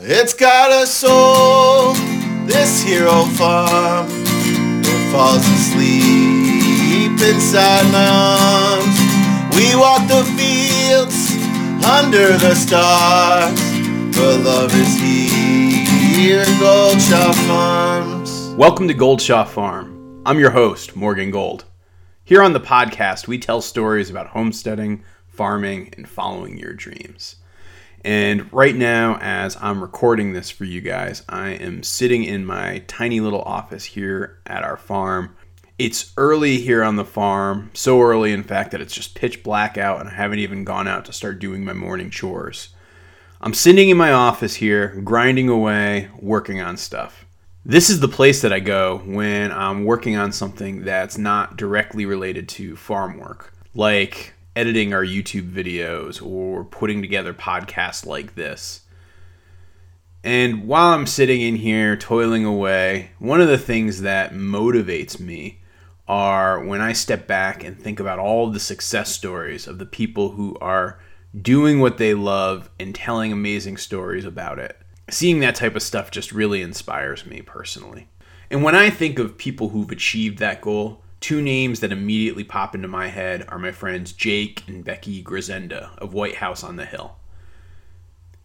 It's got a soul, this hero farm. It falls asleep inside my arms. We walk the fields under the stars. For love is here Goldshaw Farms. Welcome to Goldshaw Farm. I'm your host, Morgan Gold. Here on the podcast, we tell stories about homesteading, farming, and following your dreams. And right now, as I'm recording this for you guys, I am sitting in my tiny little office here at our farm. It's early here on the farm, so early, in fact, that it's just pitch black out, and I haven't even gone out to start doing my morning chores. I'm sitting in my office here, grinding away, working on stuff. This is the place that I go when I'm working on something that's not directly related to farm work, like editing our YouTube videos or putting together podcasts like this. And while I'm sitting in here toiling away, one of the things that motivates me are when I step back and think about all the success stories of the people who are doing what they love and telling amazing stories about it. Seeing that type of stuff just really inspires me personally. And when I think of people who've achieved that goal, Two names that immediately pop into my head are my friends Jake and Becky Grzenda of White House on the Hill.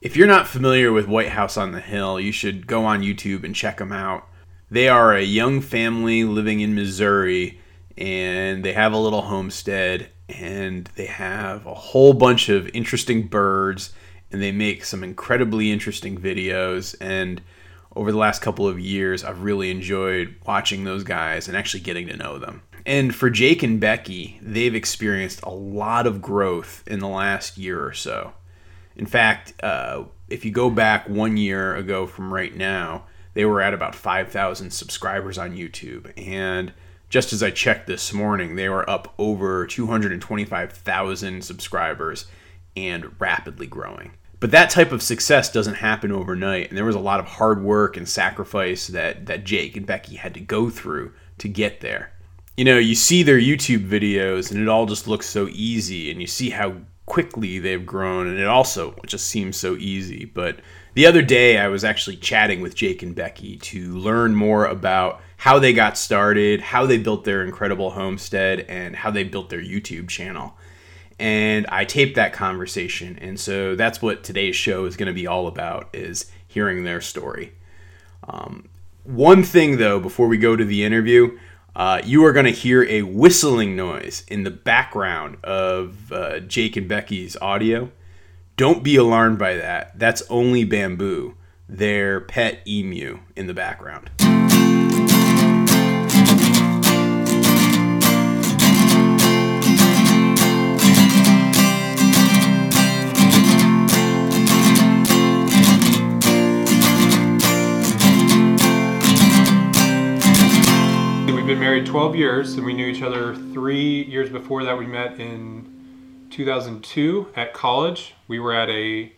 If you're not familiar with White House on the Hill, you should go on YouTube and check them out. They are a young family living in Missouri and they have a little homestead and they have a whole bunch of interesting birds and they make some incredibly interesting videos and over the last couple of years, I've really enjoyed watching those guys and actually getting to know them. And for Jake and Becky, they've experienced a lot of growth in the last year or so. In fact, uh, if you go back one year ago from right now, they were at about 5,000 subscribers on YouTube. And just as I checked this morning, they were up over 225,000 subscribers and rapidly growing. But that type of success doesn't happen overnight, and there was a lot of hard work and sacrifice that that Jake and Becky had to go through to get there. You know, you see their YouTube videos and it all just looks so easy and you see how quickly they've grown and it also just seems so easy, but the other day I was actually chatting with Jake and Becky to learn more about how they got started, how they built their incredible homestead, and how they built their YouTube channel and I taped that conversation. And so that's what today's show is going to be all about is hearing their story. Um, one thing though, before we go to the interview, uh, you are going to hear a whistling noise in the background of uh, Jake and Becky's audio. Don't be alarmed by that. That's only Bamboo, their pet emu in the background. Been married 12 years, and we knew each other three years before that. We met in 2002 at college. We were at a,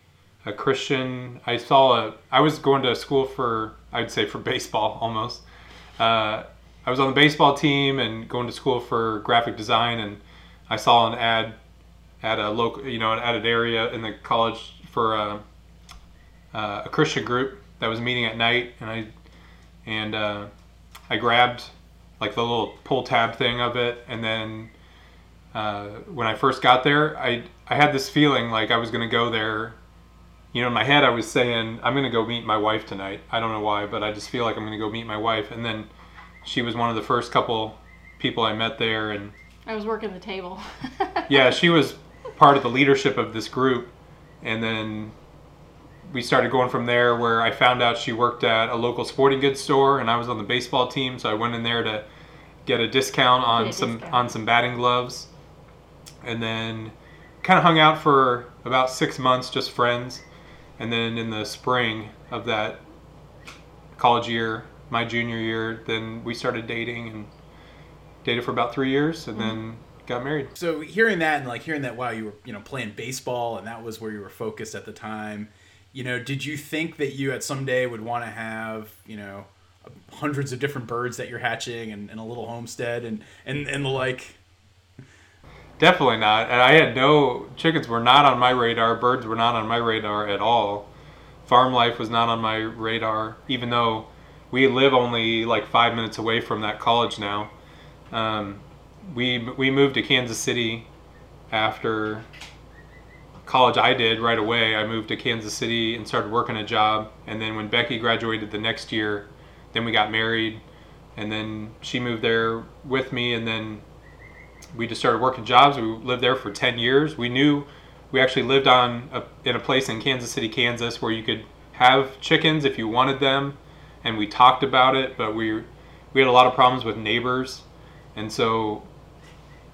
a Christian. I saw a. I was going to school for. I'd say for baseball almost. Uh, I was on the baseball team and going to school for graphic design, and I saw an ad at a local, you know, an added area in the college for a, uh, a Christian group that was meeting at night, and I and uh, I grabbed like the little pull tab thing of it, and then uh, when I first got there, I I had this feeling like I was gonna go there. You know, in my head, I was saying I'm gonna go meet my wife tonight. I don't know why, but I just feel like I'm gonna go meet my wife. And then she was one of the first couple people I met there, and I was working the table. yeah, she was part of the leadership of this group, and then we started going from there where I found out she worked at a local sporting goods store and I was on the baseball team so I went in there to get a discount on a some discount. on some batting gloves and then kind of hung out for about 6 months just friends and then in the spring of that college year my junior year then we started dating and dated for about 3 years and mm-hmm. then got married. So hearing that and like hearing that while you were, you know, playing baseball and that was where you were focused at the time, you know, did you think that you at some day would want to have, you know, hundreds of different birds that you're hatching and, and a little homestead and, and, and the like? Definitely not. And I had no chickens were not on my radar. Birds were not on my radar at all. farm life was not on my radar, even though we live only like five minutes away from that college now. Um, we we moved to Kansas City after college. I did right away. I moved to Kansas City and started working a job, and then when Becky graduated the next year, then we got married, and then she moved there with me, and then we just started working jobs. We lived there for ten years. We knew we actually lived on a, in a place in Kansas City, Kansas, where you could have chickens if you wanted them, and we talked about it. But we we had a lot of problems with neighbors, and so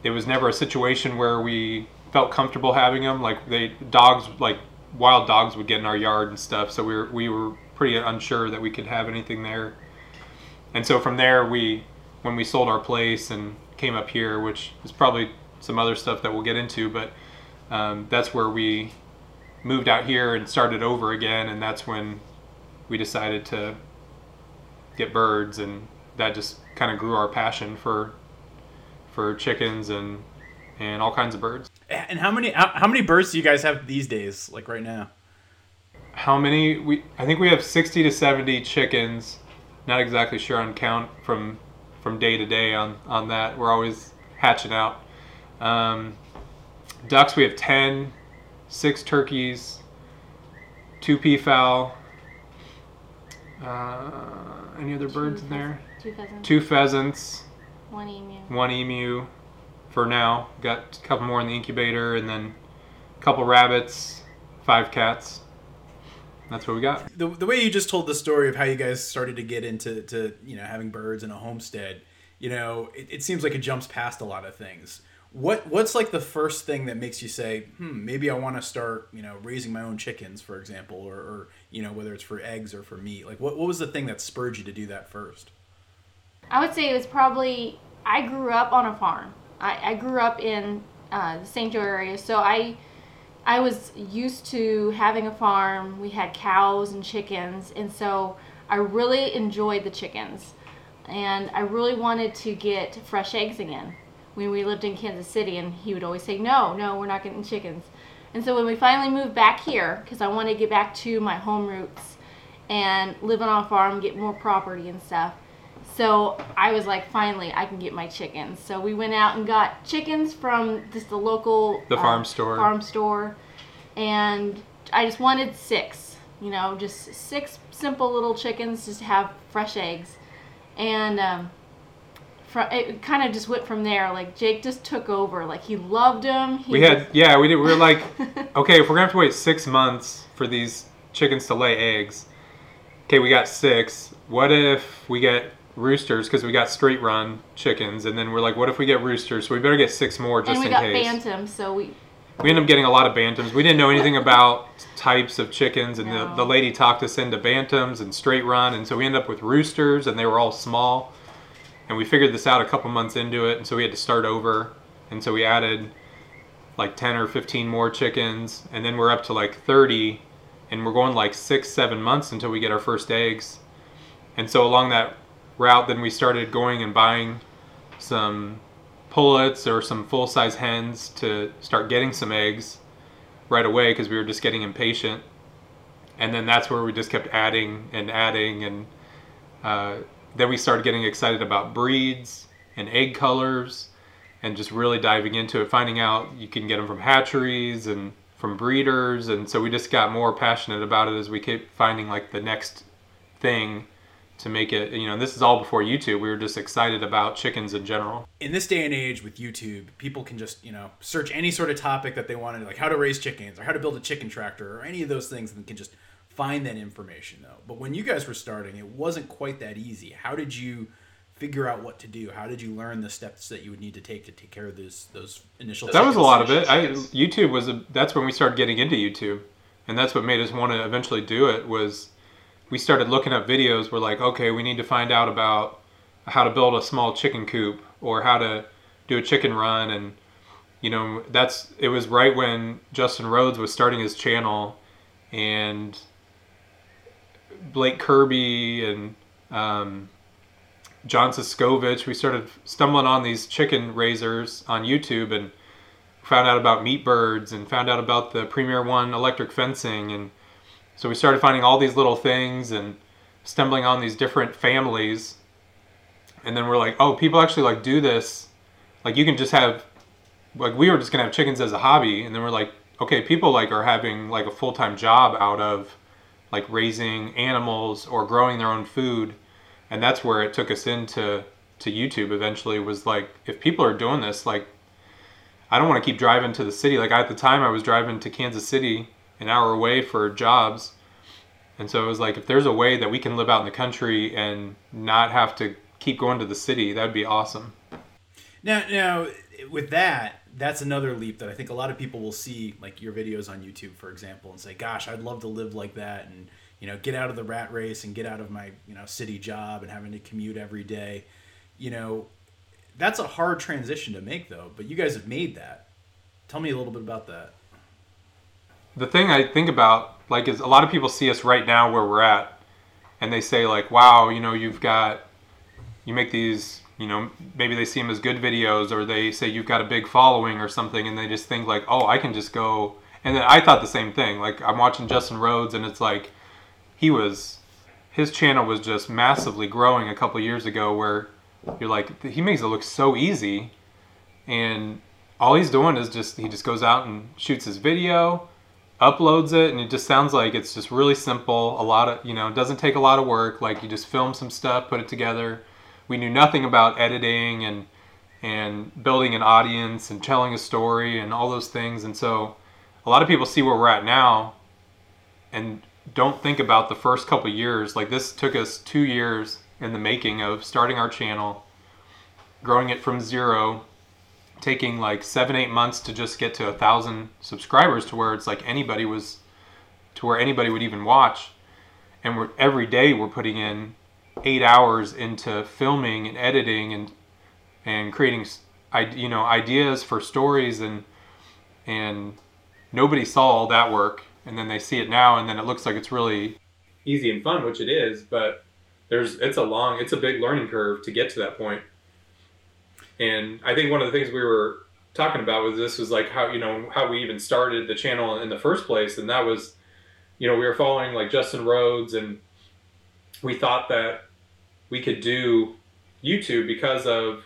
it was never a situation where we felt comfortable having them. Like they dogs, like wild dogs, would get in our yard and stuff. So we were we were pretty unsure that we could have anything there. And so from there, we when we sold our place and came up here, which is probably some other stuff that we'll get into, but um, that's where we moved out here and started over again. And that's when we decided to get birds, and that just kind of grew our passion for for chickens and and all kinds of birds. And how many how, how many birds do you guys have these days? Like right now? How many? We I think we have sixty to seventy chickens. Not exactly sure on count from from day to day on on that. We're always hatching out. Um, ducks we have 10, six turkeys, two peafowl. Uh, any other birds in there? Two pheasants. Two pheasants, One emu. one emu for now. Got a couple more in the incubator, and then a couple rabbits, five cats. That's what we got. The, the way you just told the story of how you guys started to get into to you know having birds in a homestead, you know, it, it seems like it jumps past a lot of things. What what's like the first thing that makes you say, hmm, maybe I want to start, you know, raising my own chickens, for example, or, or you know, whether it's for eggs or for meat. Like, what what was the thing that spurred you to do that first? I would say it was probably I grew up on a farm. I, I grew up in uh, the St. Joe area, so I I was used to having a farm. We had cows and chickens, and so I really enjoyed the chickens, and I really wanted to get fresh eggs again. When we lived in Kansas City, and he would always say, "No, no, we're not getting chickens." And so when we finally moved back here, because I wanted to get back to my home roots and live on a farm, get more property and stuff. So I was like, finally, I can get my chickens. So we went out and got chickens from just the local The farm store. Farm store, and I just wanted six. You know, just six simple little chickens, just to have fresh eggs, and um, fr- it kind of just went from there. Like Jake just took over. Like he loved them. He We had yeah, we did. We were like, okay, if we're gonna have to wait six months for these chickens to lay eggs, okay, we got six. What if we get roosters because we got straight run chickens, and then we're like, what if we get roosters? So we better get six more just and we in got case. bantams, so we We ended up getting a lot of bantams. We didn't know anything about types of chickens, and the, the lady talked us into bantams and straight run, and so we ended up with roosters, and they were all small. And we figured this out a couple months into it, and so we had to start over, and so we added like 10 or 15 more chickens, and then we're up to like 30, and we're going like six, seven months until we get our first eggs. And so along that route, then we started going and buying some pullets or some full size hens to start getting some eggs right away because we were just getting impatient. And then that's where we just kept adding and adding. And uh, then we started getting excited about breeds and egg colors and just really diving into it, finding out you can get them from hatcheries and from breeders. And so we just got more passionate about it as we kept finding like the next thing to make it, you know, this is all before YouTube. We were just excited about chickens in general. in this day and age with YouTube, people can just you know search any sort of topic that they want to, like how to raise chickens or how to build a chicken tractor or any of those things, and can just find that information though. But when you guys were starting, it wasn't quite that easy. How did you figure out what to do? How did you learn the steps that you would need to take to take care of those those initial? That was a lot of it. I YouTube was a, that's when we started getting into YouTube, and that's what made us want to eventually do it. Was we started looking up videos. We're like, okay, we need to find out about how to build a small chicken coop or how to do a chicken run, and you know that's it was right when Justin Rhodes was starting his channel, and Blake Kirby and um, John Siskovich. We started stumbling on these chicken raisers on YouTube and found out about meat birds and found out about the Premier One electric fencing and So we started finding all these little things and stumbling on these different families. And then we're like, oh, people actually like do this. Like you can just have like we were just gonna have chickens as a hobby and then we're like, okay, people like are having like a full time job out of like raising animals or growing their own food. And that's where it took us into to YouTube eventually was like if people are doing this, like I don't want to keep driving to the city. Like at the time I was driving to Kansas City an hour away for jobs. And so it was like if there's a way that we can live out in the country and not have to keep going to the city, that'd be awesome. Now, now with that, that's another leap that I think a lot of people will see, like your videos on YouTube, for example, and say, "Gosh, I'd love to live like that," and you know, get out of the rat race and get out of my you know city job and having to commute every day. You know, that's a hard transition to make, though. But you guys have made that. Tell me a little bit about that. The thing I think about, like, is a lot of people see us right now where we're at, and they say, like, "Wow, you know, you've got, you make these." You know, maybe they see them as good videos, or they say you've got a big following or something, and they just think like, "Oh, I can just go." And then I thought the same thing. Like I'm watching Justin Rhodes, and it's like he was, his channel was just massively growing a couple years ago, where you're like, he makes it look so easy, and all he's doing is just he just goes out and shoots his video, uploads it, and it just sounds like it's just really simple. A lot of you know, it doesn't take a lot of work. Like you just film some stuff, put it together. We knew nothing about editing and and building an audience and telling a story and all those things. And so a lot of people see where we're at now and don't think about the first couple years. Like this took us two years in the making of starting our channel, growing it from zero, taking like seven, eight months to just get to a thousand subscribers to where it's like anybody was, to where anybody would even watch. And we're every day we're putting in eight hours into filming and editing and and creating, you know, ideas for stories and and nobody saw all that work and then they see it now and then it looks like it's really easy and fun which it is but there's it's a long it's a big learning curve to get to that point and i think one of the things we were talking about was this was like how you know how we even started the channel in the first place. And that was you know we were following like justin rhodes and we thought that we could do youtube because of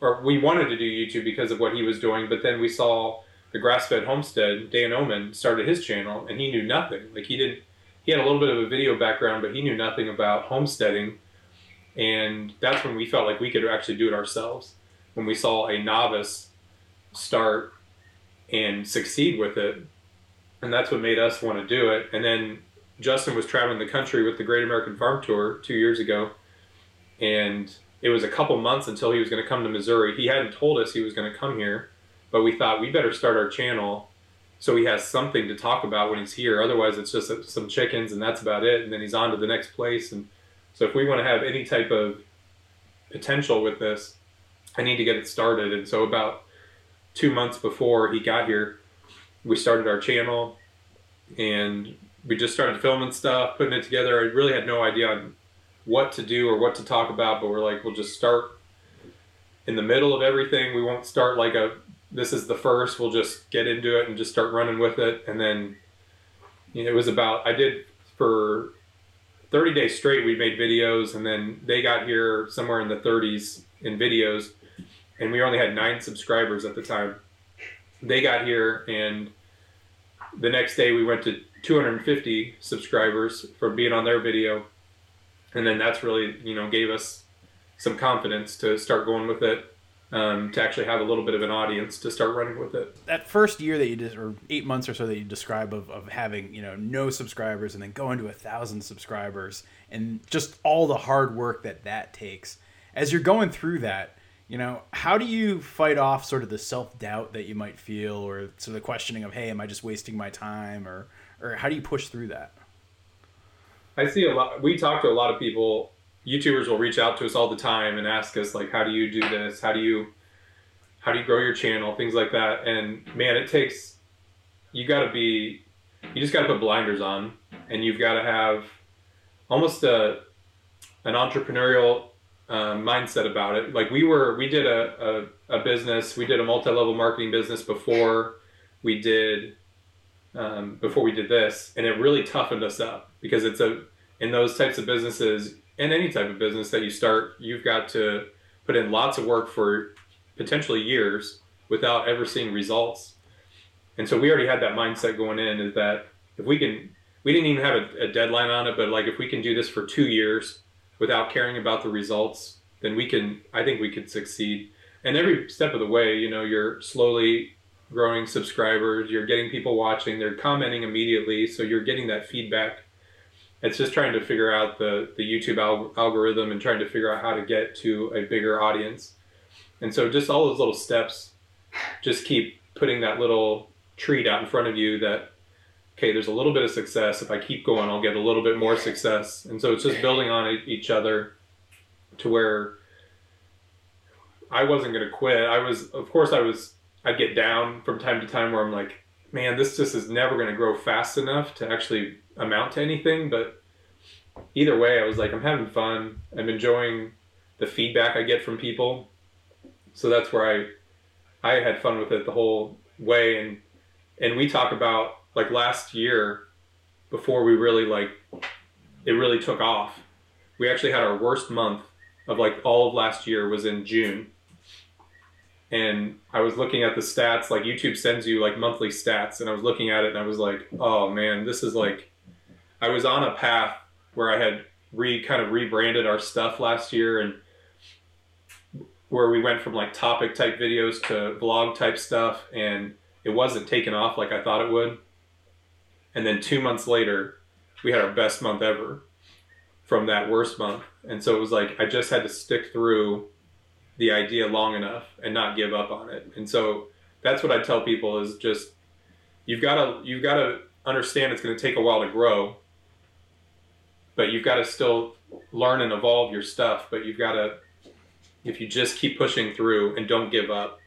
or we wanted to do youtube because of what he was doing. But then we saw the grass-fed homestead dan oman started his channel and he knew nothing. Like he didn't he had a little bit of a video background, but he knew nothing about homesteading. And that's when we felt like we could actually do it ourselves. When we saw a novice start and succeed with it. And that's what made us want to do it. And then Justin was traveling the country with the Great American Farm Tour two years ago. And it was a couple months until he was going to come to Missouri. He hadn't told us he was going to come here, but we thought we better start our channel so he has something to talk about when he's here. Otherwise, it's just some chickens and that's about it. And then he's on to the next place. And so, if we want to have any type of potential with this, I need to get it started. And so, about two months before he got here, we started our channel and we just started filming stuff, putting it together. I really had no idea on what to do or what to talk about, but we're like, we'll just start in the middle of everything. We won't start like a this is the first. We'll just get into it and just start running with it. And then you know, it was about I did for 30 days straight. We made videos, and then they got here somewhere in the 30s in videos, and we only had nine subscribers at the time. They got here, and the next day we went to 250 subscribers from being on their video, and then that's really you know gave us some confidence to start going with it um, to actually have a little bit of an audience to start running with it. That first year that you did, or eight months or so that you describe of, of having you know no subscribers and then going to a thousand subscribers and just all the hard work that that takes. As you're going through that, you know, how do you fight off sort of the self doubt that you might feel, or sort of the questioning of, hey, am I just wasting my time, or or how do you push through that? I see a lot. We talk to a lot of people YouTubers will reach out to us all the time and ask us like, how do you do this? How do you how do you grow your channel? Things like that. And man, it takes you got to be you just got to put blinders on and you've got to have almost a an entrepreneurial uh, mindset about it. Like we were, we did a, a, a business, we did a multi-level marketing business before we did um, before we did this, and it really toughened us up because it's a in those types of businesses in any type of business that you start, you've got to put in lots of work for potentially years without ever seeing results. And so we already had that mindset going in is that if we can, we didn't even have a, a deadline on it, but like if we can do this for two years without caring about the results, then we can, I think we could succeed. And every step of the way, you know, you're slowly growing subscribers, you're getting people watching, they're commenting immediately, so you're getting that feedback it's just trying to figure out the, the YouTube al- algorithm and trying to figure out how to get to a bigger audience. And so just all those little steps, just keep putting that little treat out in front of you that, okay, there's a little bit of success. If I keep going, I'll get a little bit more success. And so it's just building on each other to where I wasn't going to quit. I was, of course, I was, I'd get down from time to time where I'm like, man, this just is never going to grow fast enough to actually amount to anything. But either way, I was like, I'm having fun. I'm enjoying the feedback I get from people. So that's where I I had fun with it the whole way. And and we talk about like last year before we really like it really took off. We actually had our worst month of like all of last year was in June and I was looking at the stats, like YouTube sends you like monthly stats, and I was looking at it and I was like, oh man, this is like, I was on a path where I had re kind of rebranded our stuff last year and where we went from like topic type videos to vlog type stuff, and it wasn't taken off like I thought it would. And then two months later, we had our best month ever from that worst month. And so it was like, I just had to stick through the idea long enough and not give up on it. And so that's what I tell people is just you've got to you've got to understand it's going to take a while to grow, but you've got to still learn and evolve your stuff. But you've got to if you just keep pushing through and don't give up,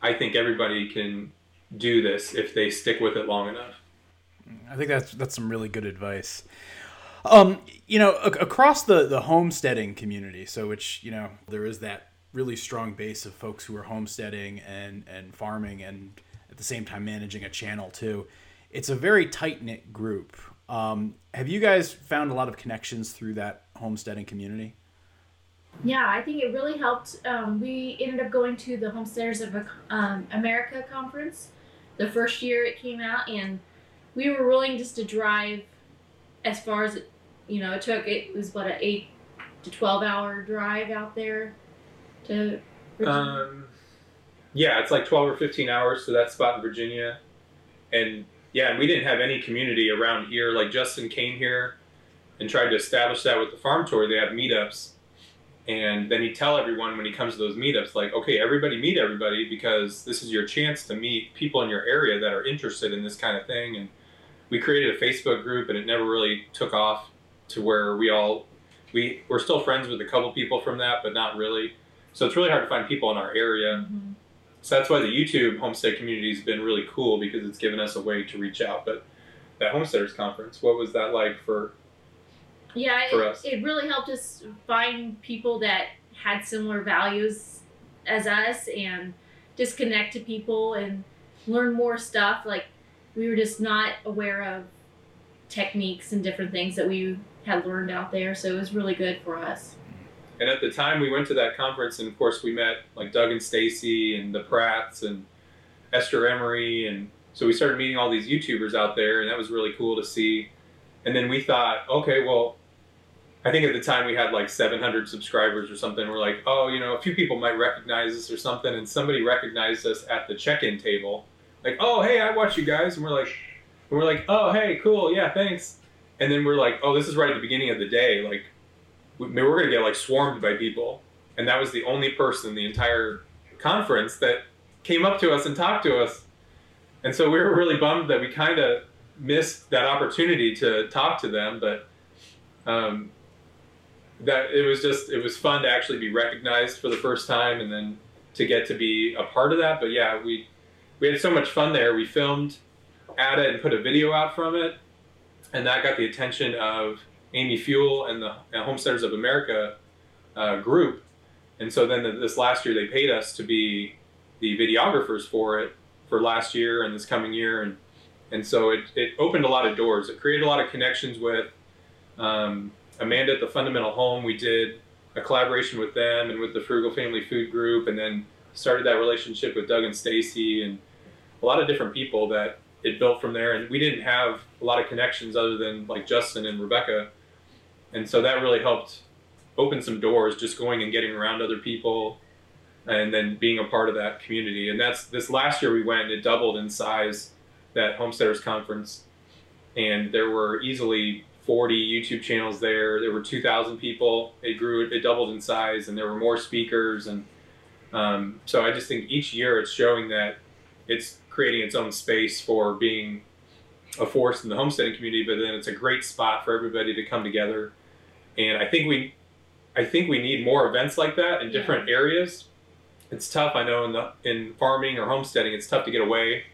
I think everybody can do this if they stick with it long enough. I think that's that's some really good advice. Um, you know, across the the homesteading community, so which you know there is that really strong base of folks who are homesteading and and farming and at the same time managing a channel too. It's a very tight knit group. Um, have you guys found a lot of connections through that homesteading community? Yeah, I think it really helped. Um, we ended up going to the Homesteaders of um, America conference the first year it came out, and we were willing just to drive as far as it, you know, it took. It was what an eight to twelve hour drive out there Um, yeah, it's like 12 or 15 hours to that spot in Virginia. And yeah, and we didn't have any community around here. Like Justin came here and tried to establish that with the farm tour. They have meetups. And then he'd tell everyone when he comes to those meetups, like, okay, everybody meet everybody because this is your chance to meet people in your area that are interested in this kind of thing. And we created a Facebook group and it never really took off to where we all, we, we're still friends with a couple people from that, but not really so it's really hard to find people in our area. Mm-hmm. So that's why the YouTube homestead community has been really cool because it's given us a way to reach out. But that homesteaders conference, what was that like for? Yeah, for it, us? it really helped us find people that had similar values as us and just connect to people and learn more stuff. Like we were just not aware of techniques and different things that we had learned out there. So it was really good for us. And at the time we went to that conference, and of course we met like Doug and Stacy and the Pratts and Esther Emery, and so we started meeting all these YouTubers out there, and that was really cool to see. And then we thought, okay, well, I think at the time we had like 700 subscribers or something. We're like, oh, you know, a few people might recognize us or something, and somebody recognized us at the check-in table, like, oh, hey, I watch you guys, and we're like, and we're like, oh, hey, cool, yeah, thanks. And then we're like, oh, this is right at the beginning of the day, like we, we were going to get like swarmed by people, and that was the only person in the entire conference that came up to us and talked to us. And so we were really bummed that we kind of missed that opportunity to talk to them, but um, that it was just it was fun to actually be recognized for the first time, and then to get to be a part of that. But yeah, we we had so much fun there. We filmed at it and put a video out from it, and that got the attention of Amy Fewell and the Homesteaders of America uh, group. And so then the, this last year they paid us to be the videographers for it for last year and this coming year. And and so it, it opened a lot of doors. It created a lot of connections with um, Amanda at the Fundamental Home. We did a collaboration with them and with the Frugal Family Food Group, and then started that relationship with Doug and Stacy and a lot of different people that it built from there. And we didn't have a lot of connections other than like Justin and Rebecca, and so that really helped open some doors. Just going and getting around other people, and then being a part of that community. And that's this last year we went. And it doubled in size that Homesteaders Conference, and there were easily 40 YouTube channels there. There were 2,000 people. It grew, it doubled in size, and there were more speakers. And um, so I just think each year it's showing that it's creating its own space for being a force in the homesteading community. But then it's a great spot for everybody to come together. And I think we, I think we need more events like that in different yeah. areas. It's tough, I know, in the in farming or homesteading, it's tough to get away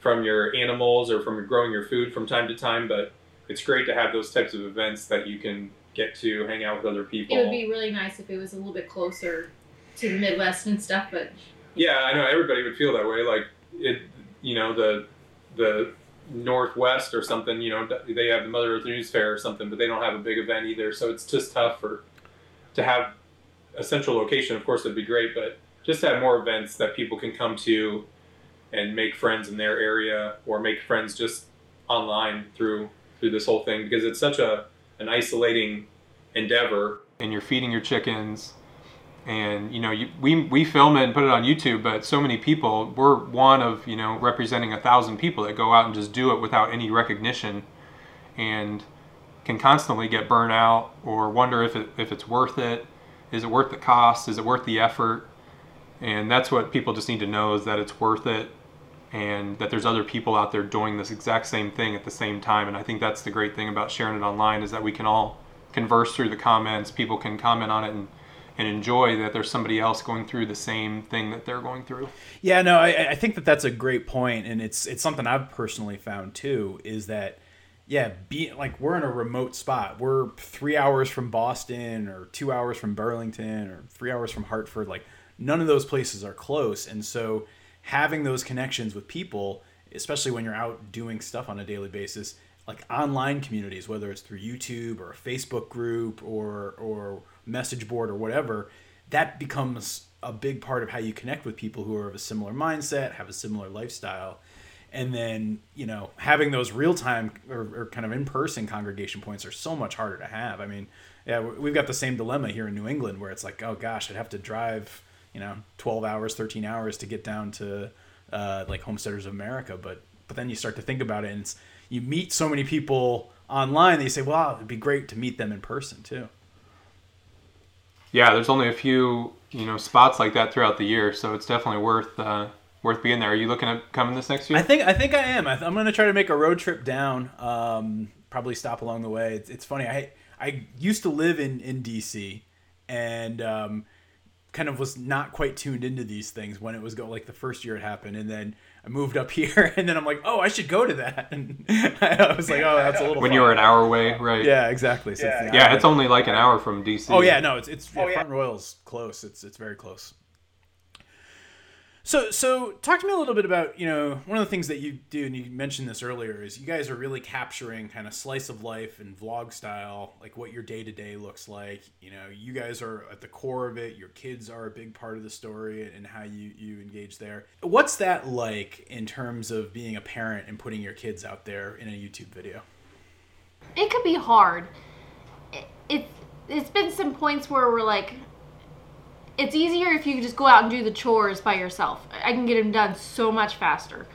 from your animals or from growing your food from time to time, but it's great to have those types of events that you can get to hang out with other people. It would be really nice if it was a little bit closer to the Midwest and stuff, but yeah, I know everybody would feel that way. Like it, you know, the the Northwest or something. You know, they have the Mother Earth News Fair or something, but they don't have a big event either. So it's just tough for to have a central location. Of course, it'd be great, but just have more events that people can come to and make friends in their area or make friends just online through through this whole thing because it's such a an isolating endeavor and you're feeding your chickens and you know you, we we film it and put it on YouTube but so many people we're one of you know representing a thousand people that go out and just do it without any recognition and can constantly get burnt out or wonder if it if it's worth it. Is it worth the cost? Is it worth the effort? And that's what people just need to know is that it's worth it and that there's other people out there doing this exact same thing at the same time. And i think that's the great thing about sharing it online is that we can all converse through the comments. People can comment on it and and enjoy that there's somebody else going through the same thing that they're going through. Yeah, no, I, I think that that's a great point, and it's it's something I've personally found too. Is that yeah, be like we're in a remote spot. We're three hours from Boston, or two hours from Burlington, or three hours from Hartford. Like none of those places are close, and so having those connections with people, especially when you're out doing stuff on a daily basis, like online communities, whether it's through YouTube or a Facebook group or or message board or whatever, that becomes a big part of how you connect with people who are of a similar mindset, have a similar lifestyle. And then, you know, having those real time or, or kind of in person congregation points are so much harder to have. I mean, yeah, we've got the same dilemma here in New England where it's like, oh gosh, I'd have to drive you know 12 hours 13 hours to get down to uh, like homesteaders of america but but then you start to think about it and it's you meet so many people online that you say well it'd be great to meet them in person too yeah there's only a few you know spots like that throughout the year so it's definitely worth uh, worth being there. Are you looking at coming this next year? I think i think i am. I am going to try to make a road trip down um, probably stop along the way. It's, it's funny i i used to live in in dc and um, kind of was not quite tuned into these things when it was go like the first year it happened and then I moved up here and then I'm like oh I should go to that. And I was like oh that's a little when you were an hour away right. Yeah exactly. So yeah, it's, yeah, it's only like an hour from DC oh yeah no it's it's oh, yeah, Front Royal's close. It's it's very close so, so talk to me a little bit about you know one of the things that you do, and you mentioned this earlier, is you guys are really capturing kind of slice of life and vlog style, like what your day to day looks like. You know, you guys are at the core of it. Your kids are a big part of the story and how you you engage there. What's that like in terms of being a parent and putting your kids out there in a YouTube video? It could be hard. It, it it's been some points where we're like, it's easier if you just go out and do the chores by yourself. I can get them done so much faster.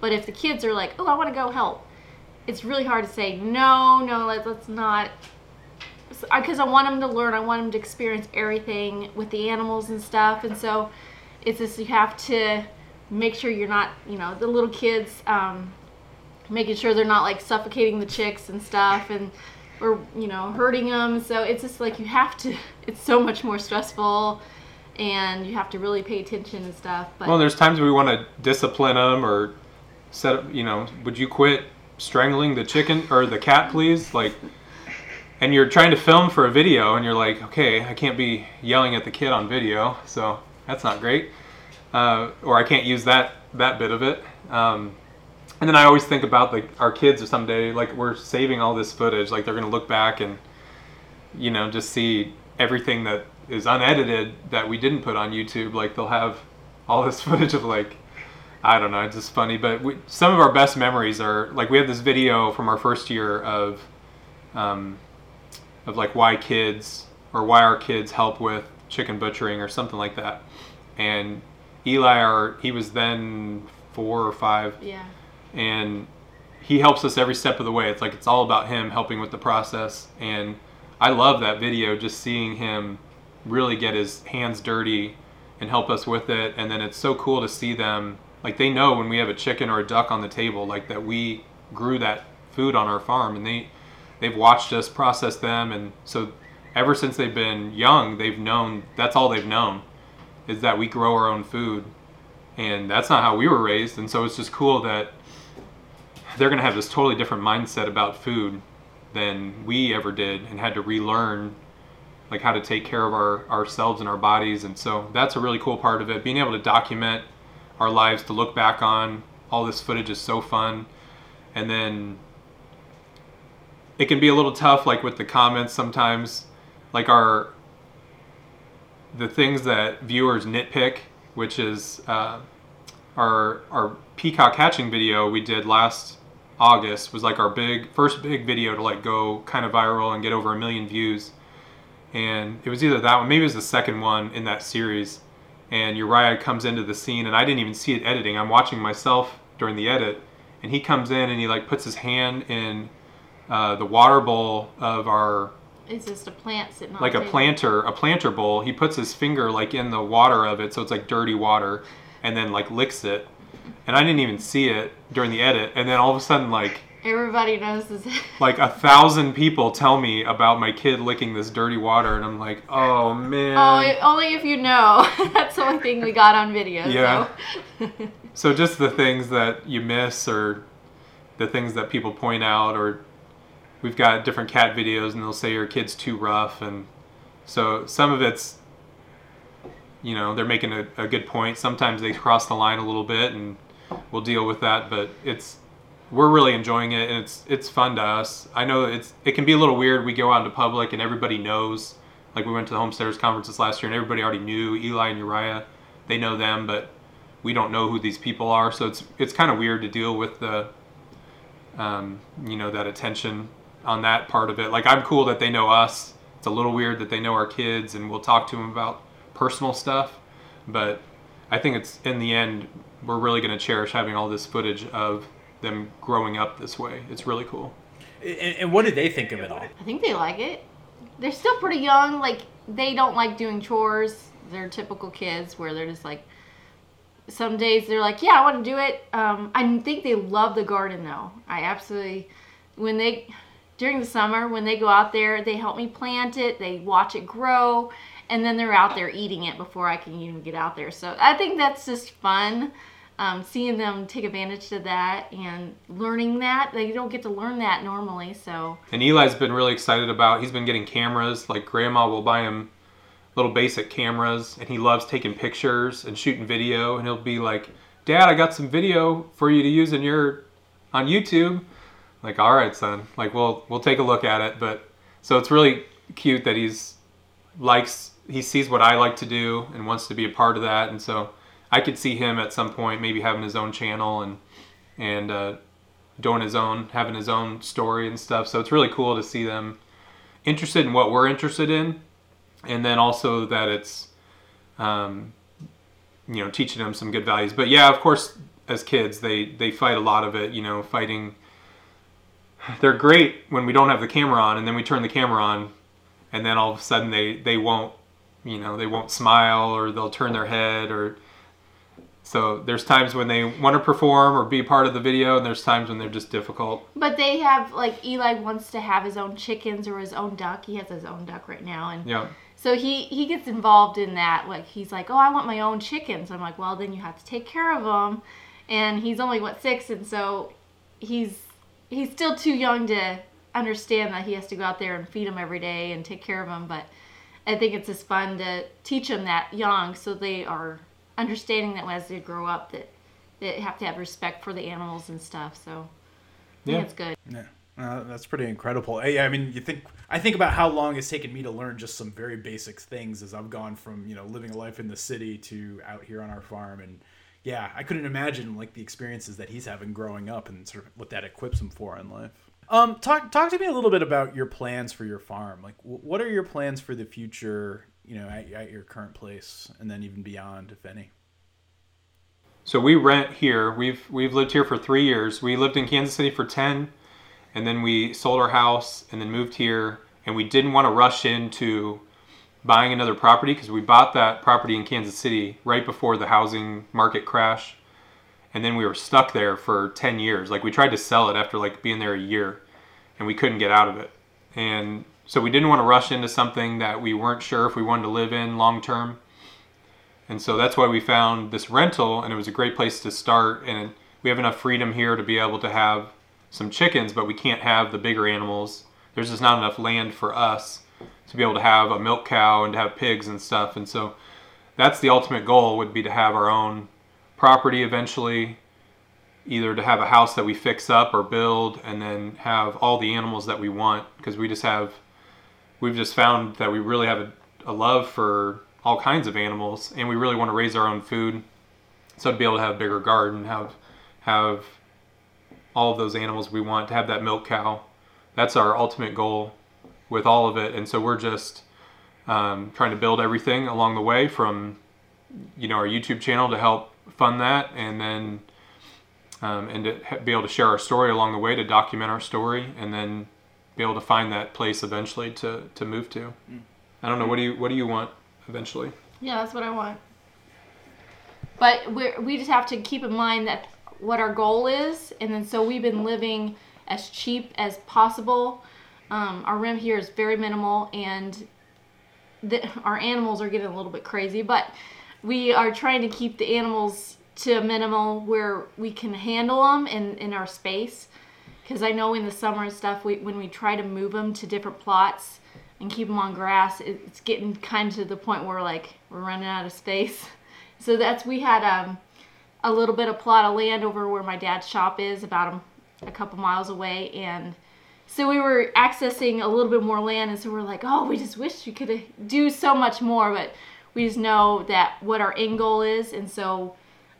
But if the kids are like, oh, I want to go help, it's really hard to say, no, no, let's, let's not. Because I want them to learn, I want them to experience everything with the animals and stuff. And so it's just you have to make sure you're not, you know, the little kids, um, making sure they're not like suffocating the chicks and stuff and or you know hurting them so it's just like you have to it's so much more stressful and you have to really pay attention and stuff. But well, there's times we want to discipline them or set up. You know, would you quit strangling the chicken or the cat, please? Like, and you're trying to film for a video, and you're like, okay, I can't be yelling at the kid on video, so that's not great. Uh, or I can't use that that bit of it. Um, and then I always think about like our kids or someday, like we're saving all this footage, like they're gonna look back and you know just see everything that is unedited that we didn't put on YouTube. Like they'll have all this footage of like I don't know, it's just funny. But we, some of our best memories are like we have this video from our first year of um, of like why kids or why our kids help with chicken butchering or something like that. And Eli, our he was then four or five Yeah. and he helps us every step of the way. It's like it's all about him helping with the process, and I love that video. Just seeing him really get his hands dirty and help us with it, and then it's so cool to see them. Like they know when we have a chicken or a duck on the table, like that we grew that food on our farm, and they they've watched us process them, and so ever since they've been young, they've known that's all they've known is that we grow our own food. And that's not how we were raised. And so it's just cool that they're going to have this totally different mindset about food than we ever did and had to relearn like how to take care of our ourselves and our bodies. And so that's a really cool part of it. Being able to document our lives to look back on all this footage is so fun. And then it can be a little tough like with the comments sometimes. Like our the things that viewers nitpick which is uh, our our peacock hatching video we did last August was like our big first big video to like go kind of viral and get over a million views. And it was either that one, maybe it was the second one in that series. And Uriah comes into the scene, and I didn't even see it editing. I'm watching myself during the edit, and he comes in and he like puts his hand in uh, the water bowl of our It's just a plant sitting on like a planter a planter bowl he puts his finger like in the water of it so it's like dirty water and then like licks it and i didn't even see it during the edit and then all of a sudden like Everybody notices it. like a thousand people tell me about my kid licking this dirty water and i'm like oh, oh man Oh, only if you know. That's the only thing we got on video. Yeah. So. so just the things that you miss or the things that people point out or we've got different cat videos and they'll say your kid's too rough and so some of it's you know they're making a, a good point sometimes they cross the line a little bit and we'll deal with that but it's we're really enjoying it and it's it's fun to us. I know it's it can be a little weird. We go out into public and everybody knows like we went to the homesteaders conferences last year and everybody already knew eli and uriah. They know them but we don't know who these people are. So it's it's kind of weird to deal with the um, you know that attention on that part of it. Like i'm cool that they know us. It's a little weird that they know our kids and we'll talk to them about personal stuff but i think it's in the end we're really going to cherish having all this footage of them growing up this way it's really cool And, and what did they think of it all? I think they like it. They're still pretty young. Like they don't like doing chores. They're typical kids where they're just like. Some days they're like, yeah, I want to do it. Um, I think they love the garden though. I absolutely, when they, during the summer when they go out there, they help me plant it. They watch it grow, and then they're out there eating it before I can even get out there. So I think that's just fun. Um, seeing them take advantage of that and learning that they don't get to learn that normally. So And Eli's been really excited about. He's been getting cameras. Like grandma will buy him little basic cameras, and he loves taking pictures and shooting video. And he'll be like, "Dad, I got some video for you to use in your on YouTube." Like, all right, son. Like, we'll we'll take a look at it. But so it's really cute that he's likes he sees what I like to do and wants to be a part of that. And so I could see him at some point maybe having his own channel and and uh, doing his own, having his own story and stuff. So it's really cool to see them interested in what we're interested in, and then also that it's, um, you know, teaching them some good values. But yeah, of course, as kids, they they fight a lot of it. You know, fighting. They're great when we don't have the camera on, and then we turn the camera on, and then all of a sudden they they won't, you know, they won't smile or they'll turn their head or. So there's times when they want to perform or be part of the video, and there's times when they're just difficult. But they have like Eli wants to have his own chickens or his own duck. He has his own duck right now, and Yeah. so he he gets involved in that. Like he's like, oh, I want my own chickens. I'm like, well, then you have to take care of them. And he's only what six, and so he's he's still too young to understand that he has to go out there and feed them every day and take care of them. But I think it's just fun to teach them that young, so they are understanding that as they grow up that they have to have respect for the animals and stuff. So I Yeah. think it's good. Yeah, uh, that's pretty incredible. Hey, I mean, you think I think about how long it's taken me to learn just some very basic things as I've gone from you know living a life in the city to out here on our farm, and yeah, I couldn't imagine like the experiences that he's having growing up and sort of what that equips him for in life. Um, talk talk to me a little bit about your plans for your farm. Like, wh- what are your plans for the future? You know, at, at your current place, and then even beyond, if any. So we rent here. We've we've lived here for three years. We lived in Kansas City for ten, and then we sold our house and then moved here. And we didn't want to rush into buying another property because we bought that property in Kansas City right before the housing market crash, and then we were stuck there for ten years. Like we tried to sell it after like being there a year, and we couldn't get out of it. And so we didn't want to rush into something that we weren't sure if we wanted to live in long term. And so that's why we found this rental, and it was a great place to start. And we have enough freedom here to be able to have some chickens, but we can't have the bigger animals. There's just not enough land for us to be able to have a milk cow and to have pigs and stuff. And so that's the ultimate goal would be to have our own property eventually, either to have a house that we fix up or build, and then have all the animals that we want because we just have we've just found that we really have a, a love for all kinds of animals and we really want to raise our own food. So to be able to have a bigger garden have have all of those animals we want to have that milk cow that's our ultimate goal with all of it. And so we're just um, trying to build everything along the way from you know our youtube channel to help fund that and then um, and to be able to share our story along the way to document our story and then be able to find that place eventually to, to move to. I don't know. What do you What do you want eventually? Yeah, that's what I want. But we we just have to keep in mind that what our goal is, and then so we've been living as cheap as possible. Um, our rent here is very minimal, and the, our animals are getting a little bit crazy, but we are trying to keep the animals to a minimal where we can handle them in, in our space. Because I know in the summer and stuff, we, when we try to move them to different plots and keep them on grass, it, it's getting kind of to the point where like we're running out of space. So that's we had um, a little bit of plot of land over where my dad's shop is, about a, a couple miles away, and so we were accessing a little bit more land, and so we're like, oh, we just wish we could do so much more, but we just know that what our end goal is, and so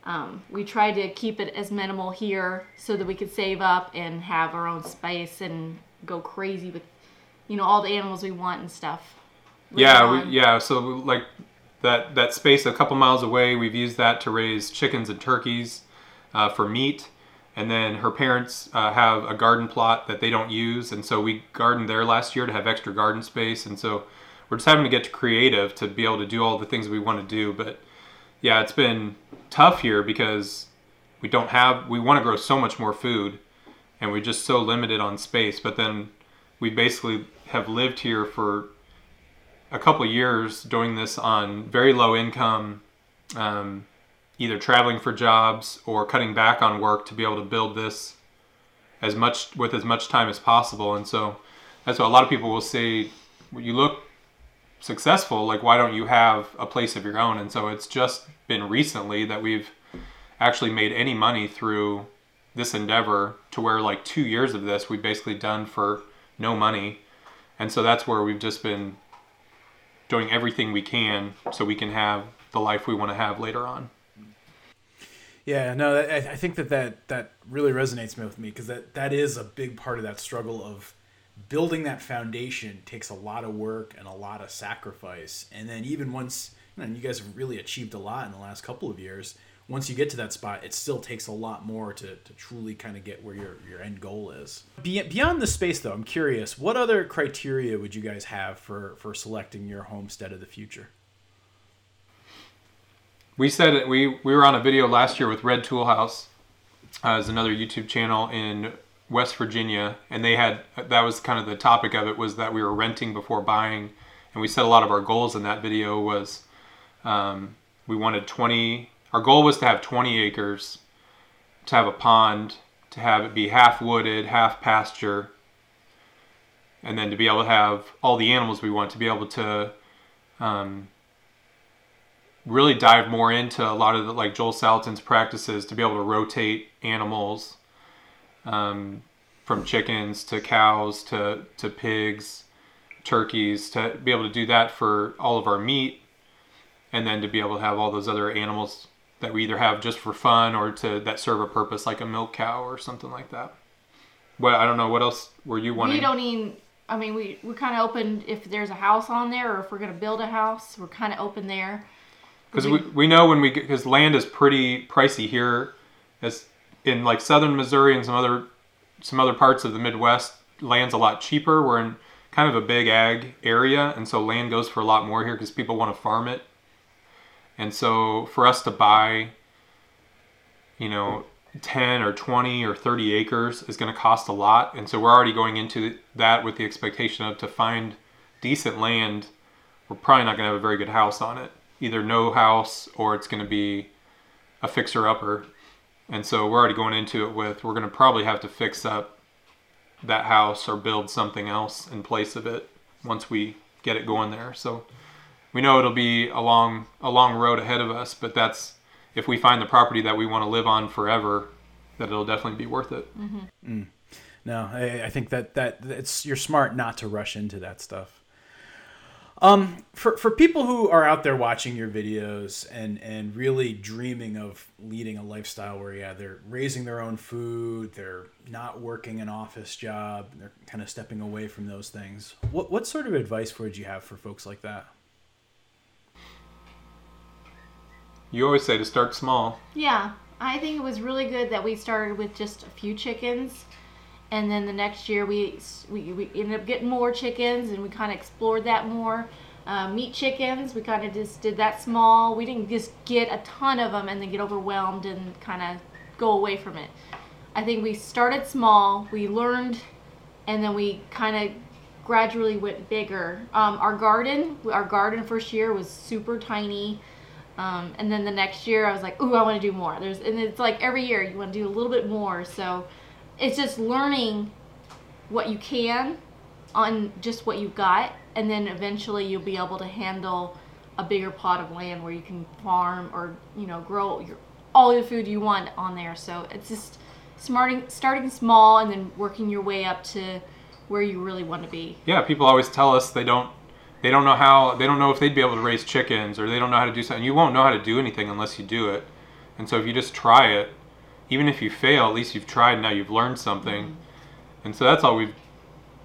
um, we tried to keep it as minimal here so that we could save up and have our own space and go crazy with, you know, all the animals we want and stuff. Yeah, we, yeah. So like that that space a couple miles away, we've used that to raise chickens and turkeys uh, for meat. And then her parents uh, have a garden plot that they don't use, and so we gardened there last year to have extra garden space. And so we're just having to get creative to be able to do all the things we want to do. But yeah, it's been tough here because we don't have we want to grow so much more food, and we're just so limited on space. But then we basically have lived here for a couple years doing this on very low income, um, either traveling for jobs or cutting back on work to be able to build this as much with as much time as possible. And so that's why a lot of people will say, well, "You look successful. Like, why don't you have a place of your own?" And so it's just been recently that we've actually made any money through this endeavor to where like two years of this we've basically done for no money and so that's where we've just been doing everything we can so we can have the life we want to have later on. Yeah, no, I, think that, that that really resonates with me because that, that is a big part of that struggle of building that foundation takes a lot of work and a lot of sacrifice. And then even once, you, know, you guys have really achieved a lot in the last couple of years, once you get to that spot, it still takes a lot more to, to truly kind of get where your, your end goal is. Be, beyond the space, though, I'm curious, what other criteria would you guys have for, for selecting your homestead of the future? We said it, we we were on a video last year with Red Tool House, uh, another YouTube channel in West Virginia, and they had that was kind of the topic of it was that we were renting before buying, and we said a lot of our goals in that video was um, we wanted 20. Our goal was to have 20 acres, to have a pond, to have it be half wooded, half pasture, and then to be able to have all the animals we want to be able to um, really dive more into a lot of the, like Joel Salatin's practices to be able to rotate animals um, from chickens to cows to, to pigs, turkeys, to be able to do that for all of our meat, and then to be able to have all those other animals that we either have just for fun or to that serve a purpose like a milk cow or something like that. Well, I don't know what else were you wanting. We don't even. I mean, we we kind of open if there's a house on there, or if we're gonna build a house, we're kind of open there. because we, we know when we because land is pretty pricey here as in like southern missouri and some other some other parts of the midwest land's a lot cheaper. We're in kind of a big ag area and so land goes for a lot more here because people want to farm it. And so for us to buy you know 10 or 20 or 30 acres is going to cost a lot. And so we're already going into that with the expectation of to find decent land we're probably not going to have a very good house on it. Either no house or it's going to be a fixer upper and so we're already going into it with we're going to probably have to fix up that house or build something else in place of it once we get it going there. So we know it'll be a long a long road ahead of us but that's if we find the property that we want to live on forever that it'll definitely be worth it. Mm-hmm. No, I, I think that that it's you're smart not to rush into that stuff. Um, for for people who are out there watching your videos and and really dreaming of leading a lifestyle where yeah they're raising their own food, they're not working an office job, they're kind of stepping away from those things. What what sort of advice would you have for folks like that? you always say to start small Yeah, I think it was really good that we started with just a few chickens, and then the next year we we, we ended up getting more chickens, and we kind of explored that more. Uh, meat chickens, we kind of just did that small. We didn't just get a ton of them and then get overwhelmed and kind of go away from it. I think we started small, we learned, and then we kind of gradually went bigger. Um, our garden, our garden first year was super tiny. Um, and then the next year, I was like, "Ooh, I want to do more." There's, and it's like every year you want to do a little bit more. So, it's just learning what you can on just what you've got, and then eventually you'll be able to handle a bigger pot of land where you can farm or you know grow your, all the food you want on there. So it's just smarting, starting small and then working your way up to where you really want to be. yeah people always tell us they don't they don't know how they don't know if they'd be able to raise chickens or they don't know how to do something you won't know how to do anything unless you do it and so if you just try it even if you fail at least you've tried now you've learned something mm-hmm. and so that's all we've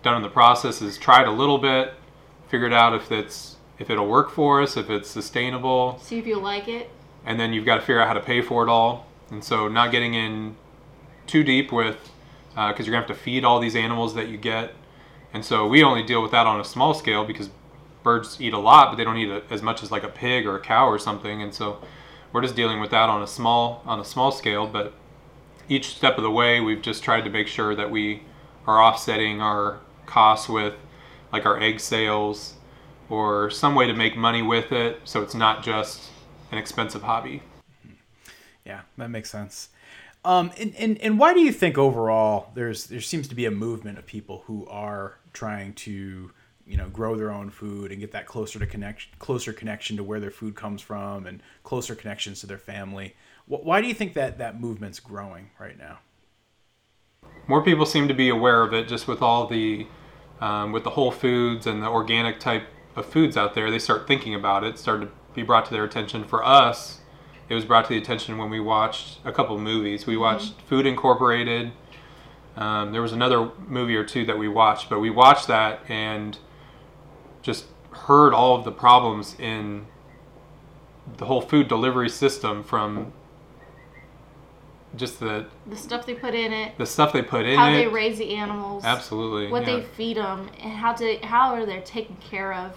done in the process is tried a little bit figured out if it's if it'll work for us if it's sustainable See if you like it. and then you've got to figure out how to pay for it all. And so, not getting in too deep with, uh, because you're gonna have to feed all these animals that you get. And so, we only deal with that on a small scale because birds eat a lot, but they don't eat a, as much as like a pig or a cow or something. And so, we're just dealing with that on a small on a small scale. But each step of the way, we've just tried to make sure that we are offsetting our costs with, like our egg sales, or some way to make money with it, so it's not just an expensive hobby. Yeah, that makes sense. Um, and, and, and why do you think overall there's there seems to be a movement of people who are trying to you know grow their own food and get that closer to connection closer connection to where their food comes from and closer connections to their family. Wh- Why do you think that that movement's growing right now? More people seem to be aware of it, just with all the, um, with the Whole Foods and the organic type of foods out there. They start thinking about it. start to be brought to their attention. For us, it was brought to the attention when we watched a couple movies. We watched Food Incorporated. Um, there was another movie or two that we watched, but we watched that and just heard all of the problems in the whole food delivery system from just the The stuff they put in it, the stuff they put in how it. How they raise the animals, Absolutely. what yeah. they feed them, and how to how are they taken care of.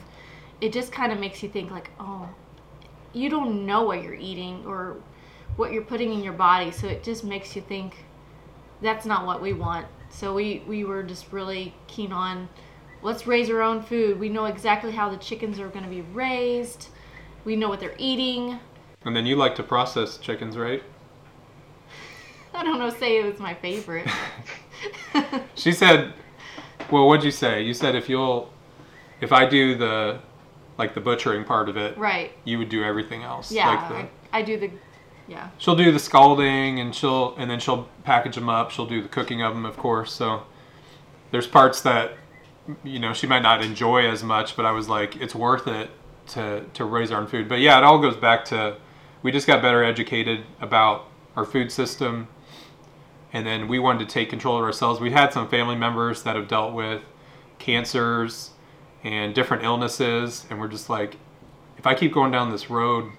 It just kind of makes you think like, oh, you don't know what you're eating or what you're putting in your body, so it just makes you think that's not what we want. So we we were just really keen on let's raise our own food. We know exactly how the chickens are going to be raised. We know what they're eating. And then you like to process chickens, right? I don't know, say it was my favorite. She said, "Well, what'd you say? You said if you'll, if I do the like the butchering part of it, Right. you would do everything else. Yeah. Like the, I, I do the. Yeah. she'll do the scalding and she'll and then she'll package them up. She'll do the cooking of them, of course. So there's parts that you know she might not enjoy as much, but I was like, it's worth it to to raise our own food. But yeah, it all goes back to we just got better educated about our food system, and then we wanted to take control of ourselves. We had some family members that have dealt with cancers and different illnesses, and we're just like, if I keep going down this road,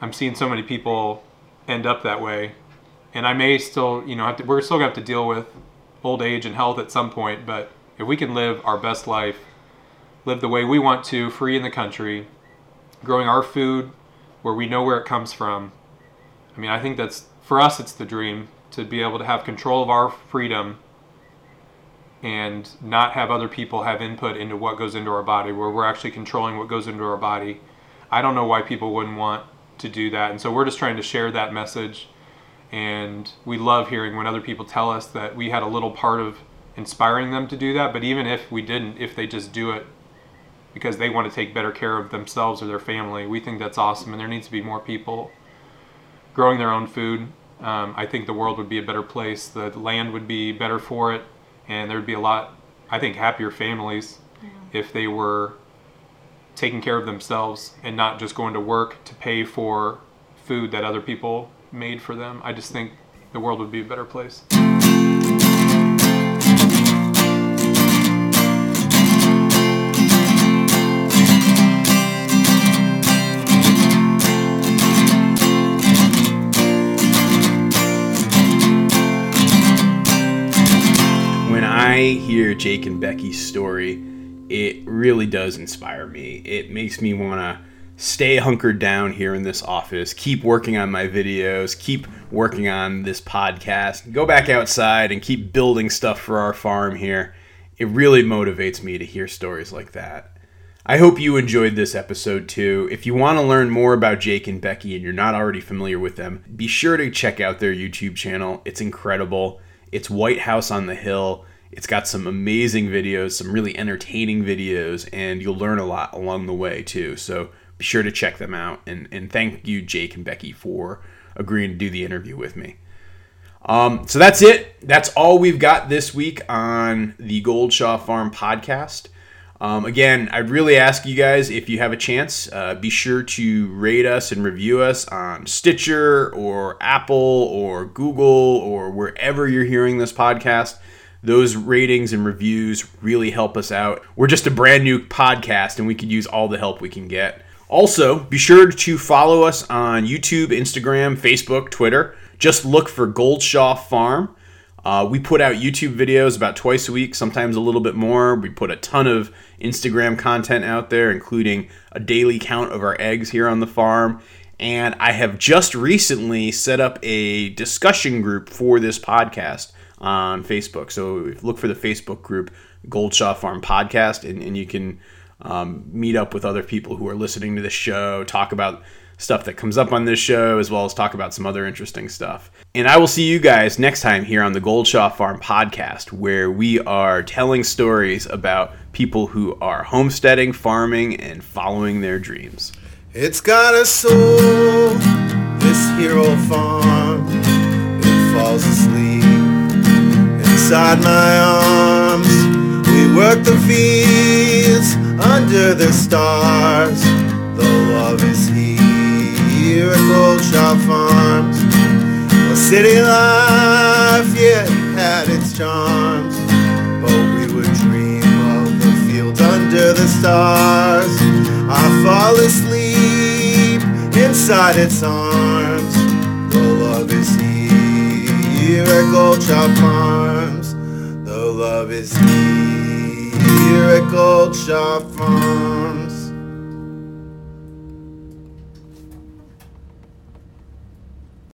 I'm seeing so many people end up that way, and I may still, you know, to, we're still gonna have to deal with old age and health at some point. But if we can live our best life, live the way we want to, free in the country, growing our food where we know where it comes from. I mean, I think that's for us. It's the dream to be able to have control of our freedom and not have other people have input into what goes into our body, where we're actually controlling what goes into our body. I don't know why people wouldn't want to do that. And so we're just trying to share that message. And we love hearing when other people tell us that we had a little part of inspiring them to do that. But even if we didn't, if they just do it because they want to take better care of themselves or their family, we think that's awesome. And there needs to be more people growing their own food. Um, I think the world would be a better place. The land would be better for it. And there'd be a lot, I think, happier families if they were taking care of themselves and not just going to work to pay for food that other people made for them. I just think the world would be a better place. I hear Jake and Becky's story, it really does inspire me. It makes me want to stay hunkered down here in this office, keep working on my videos, keep working on this podcast, go back outside and keep building stuff for our farm here. It really motivates me to hear stories like that. I hope you enjoyed this episode too. If you want to learn more about Jake and Becky and you're not already familiar with them, be sure to check out their YouTube channel. It's incredible. It's White House on the Hill. It's got some amazing videos, some really entertaining videos, and you'll learn a lot along the way too. So be sure to check them out. And, and thank you, Jake and Becky, for agreeing to do the interview with me. Um, so that's it. That's all we've got this week on the Goldshaw Farm podcast. Um, again, I'd really ask you guys if you have a chance, uh, be sure to rate us and review us on Stitcher or Apple or Google or wherever you're hearing this podcast. Those ratings and reviews really help us out. We're just a brand new podcast and we could use all the help we can get. Also, be sure to follow us on YouTube, Instagram, Facebook, Twitter. Just look for Goldshaw Farm. Uh, we put out YouTube videos about twice a week, sometimes a little bit more. We put a ton of Instagram content out there, including a daily count of our eggs here on the farm. And I have just recently set up a discussion group for this podcast on Facebook. So look for the Facebook group Goldshaw Farm Podcast, and, and you can um, meet up with other people who are listening to the show, talk about stuff that comes up on this show, as well as talk about some other interesting stuff. And I will see you guys next time here on the Goldshaw Farm podcast, where we are telling stories about people who are homesteading, farming, and following their dreams. It's got a soul, this hero farm. It falls asleep inside my arms. We work the fields under the stars. The love is here at Goldshaw Farms. Well, city life, yeah, had its charms. But we would dream of the fields under the stars. I fall asleep inside its arms. The love is here at Farms. The love is at Goldshaw Farms.